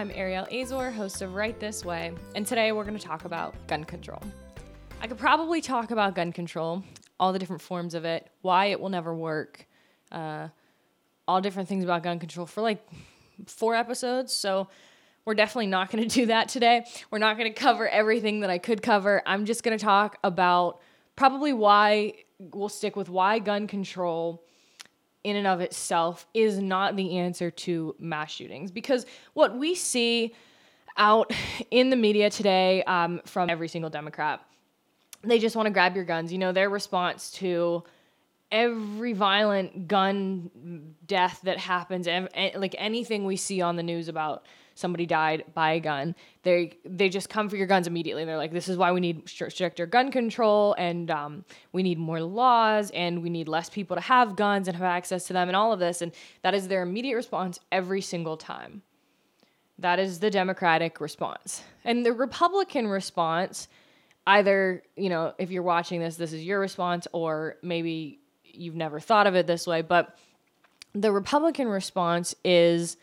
I'm Ariel Azor, host of Right This Way, and today we're going to talk about gun control. I could probably talk about gun control, all the different forms of it, why it will never work, uh, all different things about gun control for like four episodes. So we're definitely not going to do that today. We're not going to cover everything that I could cover. I'm just going to talk about probably why we'll stick with why gun control in and of itself is not the answer to mass shootings because what we see out in the media today um, from every single Democrat, they just want to grab your guns. You know, their response to every violent gun death that happens, like anything we see on the news about somebody died by a gun, they they just come for your guns immediately. They're like, this is why we need stricter gun control, and um, we need more laws, and we need less people to have guns and have access to them, and all of this. And that is their immediate response every single time. That is the Democratic response, and the Republican response. Either you know, if you're watching this, this is your response, or maybe you've never thought of it this way, but the Republican response is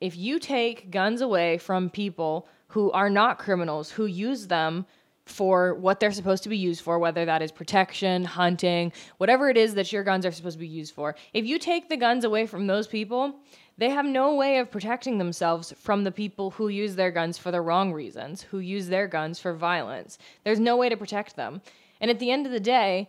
if you take guns away from people who are not criminals, who use them for what they're supposed to be used for, whether that is protection, hunting, whatever it is that your guns are supposed to be used for, if you take the guns away from those people, they have no way of protecting themselves from the people who use their guns for the wrong reasons, who use their guns for violence. There's no way to protect them. And at the end of the day,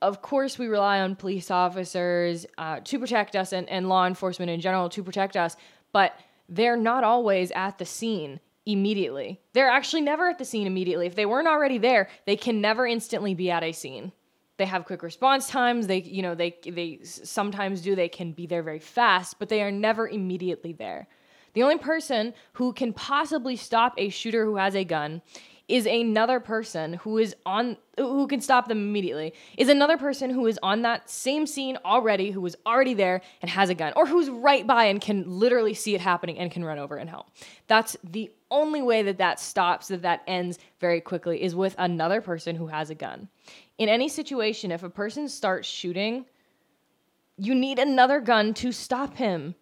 of course, we rely on police officers uh, to protect us and, and law enforcement in general to protect us, but they're not always at the scene immediately. They're actually never at the scene immediately. If they weren't already there, they can never instantly be at a scene. They have quick response times. They, you know, they they sometimes do. They can be there very fast, but they are never immediately there. The only person who can possibly stop a shooter who has a gun is another person who is on who can stop them immediately is another person who is on that same scene already who was already there and has a gun or who's right by and can literally see it happening and can run over and help. That's the only way that that stops that that ends very quickly is with another person who has a gun. In any situation if a person starts shooting you need another gun to stop him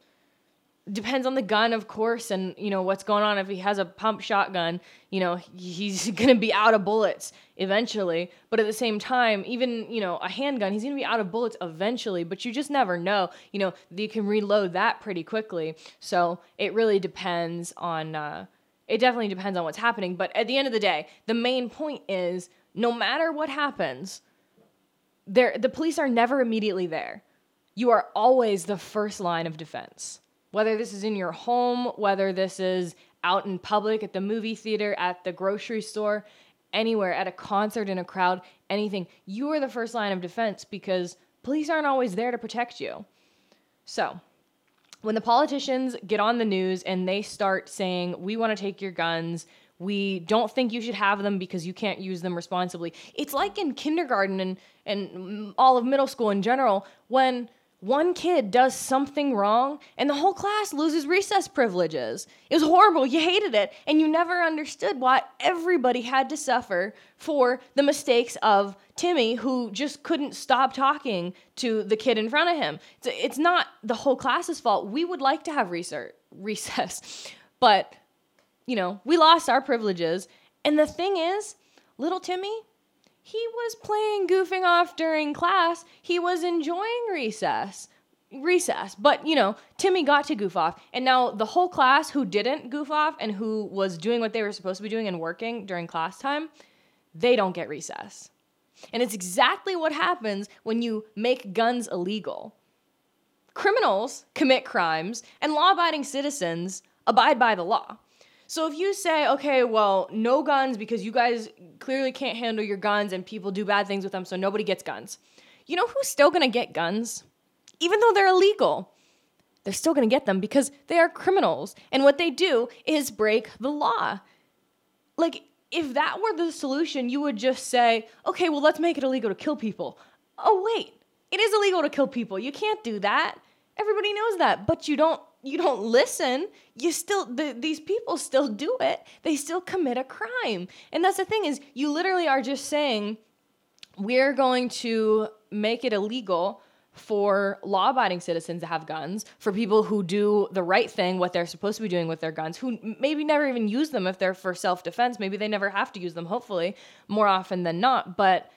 depends on the gun, of course, and you know what's going on. If he has a pump shotgun, you know he's gonna be out of bullets eventually. But at the same time, even you know a handgun, he's gonna be out of bullets eventually. But you just never know. You know you can reload that pretty quickly. So it really depends on. Uh, it definitely depends on what's happening. But at the end of the day, the main point is no matter what happens, there the police are never immediately there. You are always the first line of defense whether this is in your home, whether this is out in public, at the movie theater, at the grocery store, anywhere, at a concert, in a crowd, anything, you are the first line of defense because police aren't always there to protect you. So, when the politicians get on the news and they start saying, we want to take your guns, we don't think you should have them because you can't use them responsibly. It's like in kindergarten and, and all of middle school in general when one kid does something wrong and the whole class loses recess privileges. It was horrible. You hated it. And you never understood why everybody had to suffer for the mistakes of Timmy, who just couldn't stop talking to the kid in front of him. It's, not the whole class's fault. We would like to have recess, but, you know, we lost our privileges. And the thing is, little Timmy, he was playing goofing off during class. He was enjoying recess. Recess. But, you know, Timmy got to goof off. And now the whole class who didn't goof off and who was doing what they were supposed to be doing and working during class time, they don't get recess. And it's exactly what happens when you make guns illegal. Criminals commit crimes, and law abiding citizens abide by the law. So if you say, okay, well, no guns because you guys clearly can't handle your guns and people do bad things with them, so nobody gets guns. You know who's still gonna get guns? Even though they're illegal, they're still gonna get them because they are criminals. And what they do is break the law. Like, if that were the solution, you would just say, okay, well, let's make it illegal to kill people. Oh, wait, it is illegal to kill people. You can't do that. Everybody knows that, but you don't you don't listen, you still the, these people still do it. They still commit a crime. And that's the thing is you literally are just saying we're going to make it illegal for law abiding citizens to have guns, for people who do the right thing, what they're supposed to be doing with their guns, who maybe never even use them if they're for self defense. Maybe they never have to use them, hopefully, more often than not. But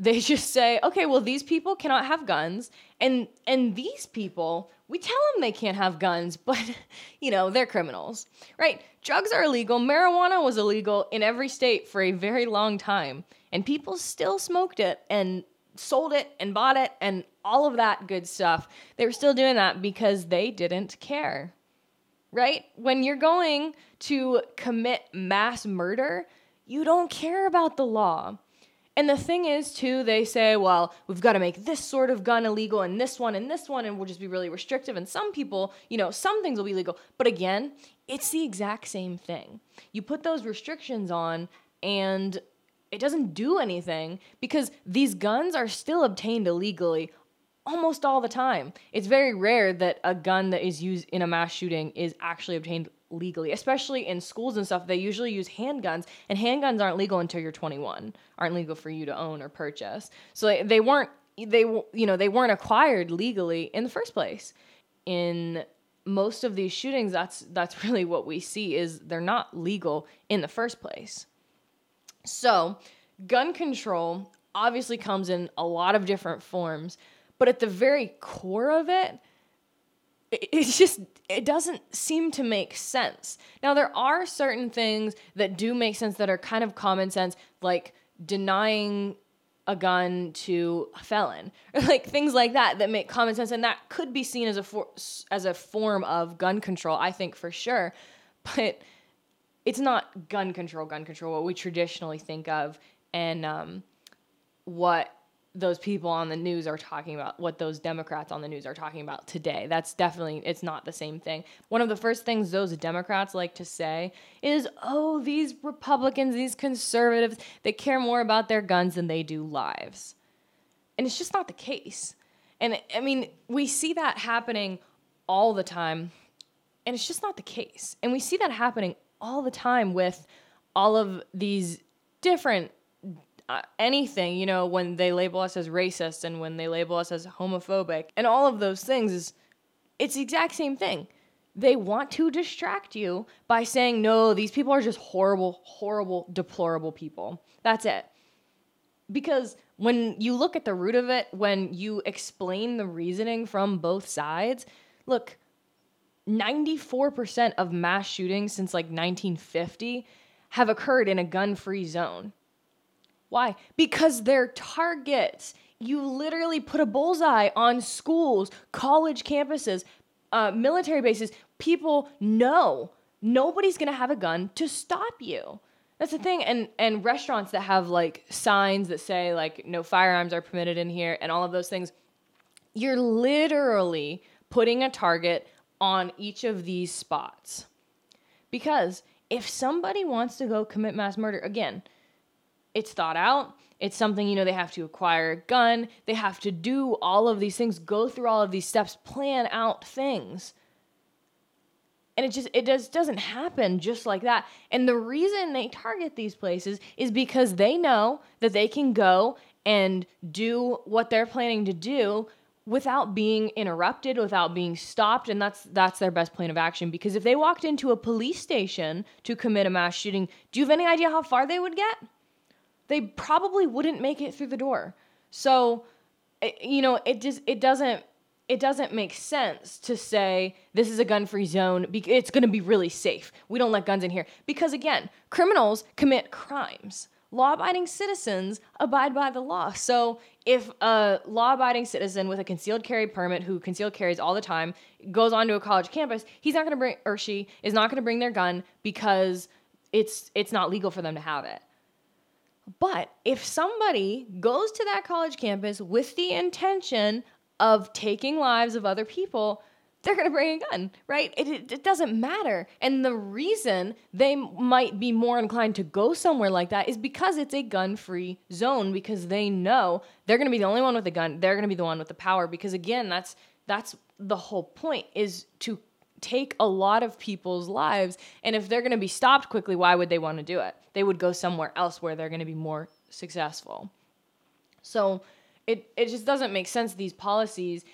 they just say, okay, well, these people cannot have guns, and and these people, we tell them they can't have guns, but you know they're criminals, right? Drugs are illegal. Marijuana was illegal in every state for a very long time, and people still smoked it and sold it and bought it and all of that good stuff. They were still doing that because they didn't care. Right? When you're going to commit mass murder, you don't care about the law. And the thing is, too, they say, well, we've got to make this sort of gun illegal and this one and this one, and we'll just be really restrictive. And some people, you know, some things will be legal. But again, it's the exact same thing. You put those restrictions on, and it doesn't do anything because these guns are still obtained illegally almost all the time. It's very rare that a gun that is used in a mass shooting is actually obtained legally, especially in schools and stuff. They usually use handguns, and handguns aren't legal until you're 21, aren't legal for you to own or purchase. So they, they weren't they you know they weren't acquired legally in the first place. In most of these shootings, that's that's really what we see is they're not legal in the first place. So, gun control obviously comes in a lot of different forms, but at the very core of it, it's just it doesn't seem to make sense. Now there are certain things that do make sense that are kind of common sense like denying a gun to a felon or like things like that that make common sense and that could be seen as a for, as a form of gun control I think for sure but it's not gun control, gun control, what we traditionally think of, and um, what those people on the news are talking about, what those Democrats on the news are talking about today. That's definitely, it's not the same thing. One of the first things those Democrats like to say is, oh, these Republicans, these conservatives, they care more about their guns than they do lives. And it's just not the case. And I mean, we see that happening all the time, and it's just not the case. And we see that happening all the time with all of these different Uh, anything, you know, when they label us as racist and when they label us as homophobic and all of those things is it's the exact same thing. They want to distract you by saying, no, these people are just horrible, horrible, deplorable people. That's it. Because when you look at the root of it, when you explain the reasoning from both sides, look, 94% of mass shootings since like 1950 have occurred in a gun free zone. Why? Because they're targets. You literally put a bullseye on schools, college campuses, uh, military bases. People know nobody's gonna have a gun to stop you. That's the thing. And and restaurants that have like signs that say like no firearms are permitted in here and all of those things, you're literally putting a target on each of these spots. Because if somebody wants to go commit mass murder, again, it's thought out. It's something, you know, they have to acquire a gun. They have to do all of these things, go through all of these steps, plan out things. And it just it just doesn't happen just like that. And the reason they target these places is because they know that they can go and do what they're planning to do without being interrupted, without being stopped, and that's that's their best plan of action. Because if they walked into a police station to commit a mass shooting, do you have any idea how far they would get? They probably wouldn't make it through the door. So, it, you know, it just it doesn't it doesn't make sense to say this is a gun-free zone. It's going to be really safe. We don't let guns in here because again, criminals commit crimes law abiding citizens abide by the law. So if a law abiding citizen with a concealed carry permit who concealed carries all the time goes onto a college campus, he's not going to bring or she is not going to bring their gun because it's it's not legal for them to have it. But if somebody goes to that college campus with the intention of taking lives of other people, they're going to bring a gun, right? It, it, it, doesn't matter. And the reason they might be more inclined to go somewhere like that is because it's a gun free zone, because they know they're going to be the only one with a gun. They're going to be the one with the power. Because again, that's, that's the whole point is to take a lot of people's lives. And if they're going to be stopped quickly, why would they want to do it? They would go somewhere else where they're going to be more successful. So It it just doesn't make sense these policies.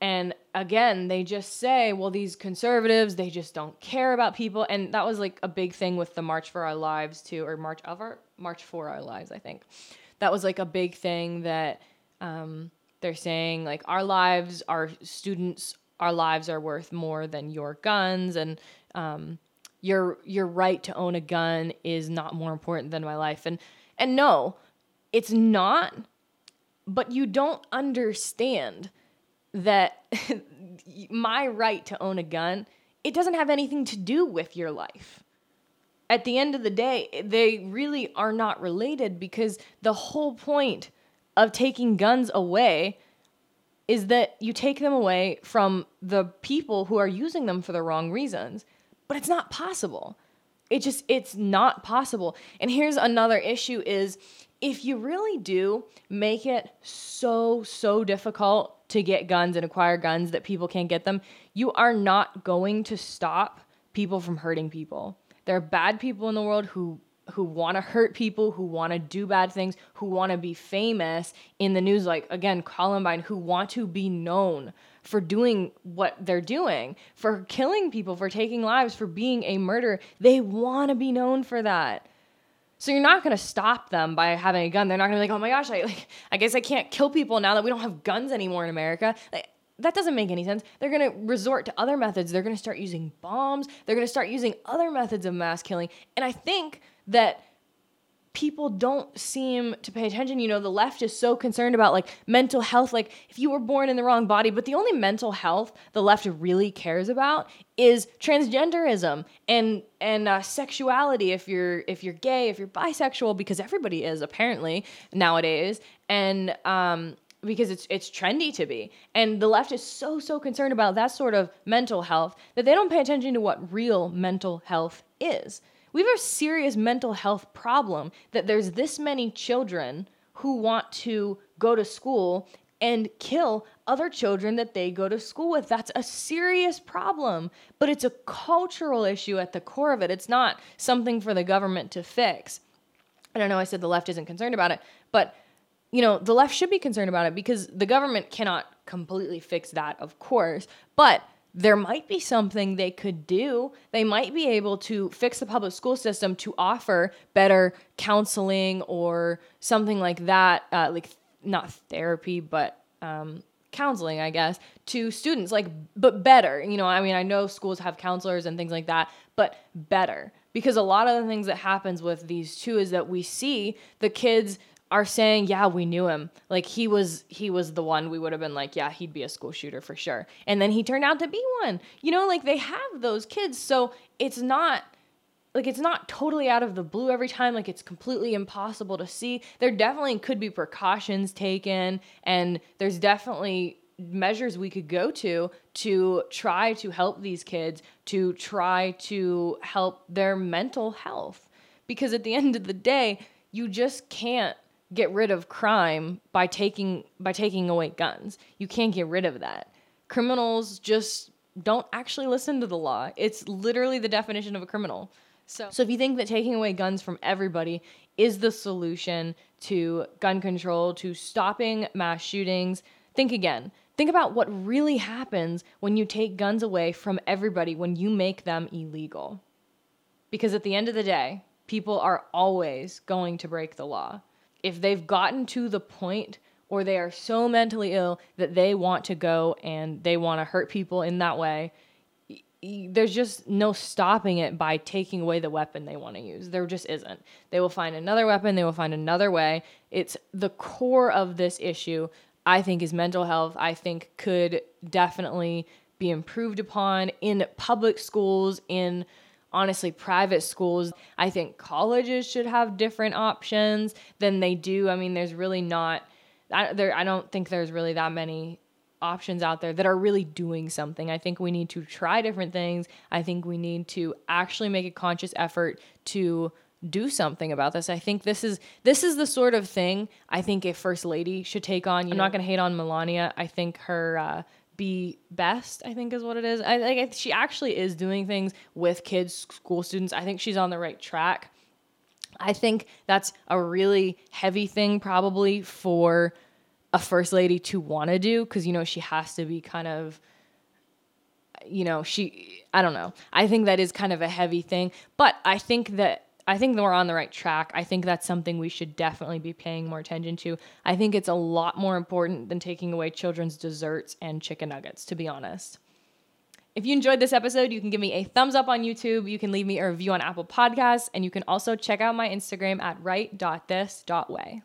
And again, they just say, well, these conservatives, they just don't care about people. And that was like a big thing with the March for Our Lives too, or March of Our March for Our Lives, I think. That was like a big thing that um, they're saying like our lives, our students, our lives are worth more than your guns, and um, your your right to own a gun is not more important than my life. And and no, it's not. But you don't understand that my right to own a gun, it doesn't have anything to do with your life. At the end of the day, they really are not related because the whole point of taking guns away is that you take them away from the people who are using them for the wrong reasons. But it's not possible. It just it's not possible. And here's another issue is if you really do make it so so difficult to get guns and acquire guns that people can't get them, you are not going to stop people from hurting people. There are bad people in the world who who want to hurt people, who want to do bad things, who want to be famous in the news like again Columbine who want to be known for doing what they're doing, for killing people, for taking lives, for being a murderer. They want to be known for that. So you're not gonna stop them by having a gun. They're not gonna be like, oh my gosh, I like I guess I can't kill people now that we don't have guns anymore in America. Like, that doesn't make any sense. They're gonna resort to other methods. They're gonna start using bombs. They're gonna start using other methods of mass killing. And I think that people don't seem to pay attention. You know, the left is so concerned about like mental health, like if you were born in the wrong body, but the only mental health the left really cares about is transgenderism and and uh, sexuality. If you're if you're gay, if you're bisexual, because everybody is apparently nowadays, and um, because it's it's trendy to be. And the left is so so concerned about that sort of mental health that they don't pay attention to what real mental health is we have a serious mental health problem that there's this many children who want to go to school and kill other children that they go to school with. That's a serious problem, but it's a cultural issue at the core of it. It's not something for the government to fix. I don't know, I said the left isn't concerned about it, but you know, the left should be concerned about it because the government cannot completely fix that, of course, but there might be something they could do. They might be able to fix the public school system to offer better counseling or something like that, uh, like not therapy, but um, counseling, I guess, to students, like, but better. You know, I mean, I know schools have counselors and things like that, but better. Because a lot of the things that happens with these two is that we see the kids are saying, yeah, we knew him. Like he was he was the one we would have been like, yeah, he'd be a school shooter for sure. And then he turned out to be one. You know, like they have those kids. So it's not like it's not totally out of the blue every time like it's completely impossible to see there definitely could be precautions taken and there's definitely measures we could go to to try to help these kids to try to help their mental health because at the end of the day you just can't get rid of crime by taking by taking away guns. You can't get rid of that. Criminals just don't actually listen to the law. It's literally the definition of a criminal. So, so if you think that taking away guns from everybody is the solution to gun control, to stopping mass shootings, think again. Think about what really happens when you take guns away from everybody when you make them illegal. Because at the end of the day, people are always going to break the law if they've gotten to the point or they are so mentally ill that they want to go and they want to hurt people in that way, there's just no stopping it by taking away the weapon they want to use. There just isn't. They will find another weapon, they will find another way. It's the core of this issue, I think, is mental health. I think could definitely be improved upon in public schools, in honestly private schools i think colleges should have different options than they do i mean there's really not I, there i don't think there's really that many options out there that are really doing something i think we need to try different things i think we need to actually make a conscious effort to do something about this. I think this is this is the sort of thing I think a first lady should take on. I'm not going to hate on Melania. I think her uh, be best i think is what it is. I like she actually is doing things with kids school students. I think she's on the right track. I think that's a really heavy thing probably for a first lady to want to do because you know she has to be kind of you know she i don't know. I think that is kind of a heavy thing. But i think that i think we're on the right track i think that's something we should definitely be paying more attention to i think it's a lot more important than taking away children's desserts and chicken nuggets to be honest if you enjoyed this episode, you can give me a thumbs up on YouTube. You can leave me a review on Apple Podcasts, and you can also check out my Instagram at right.this.way.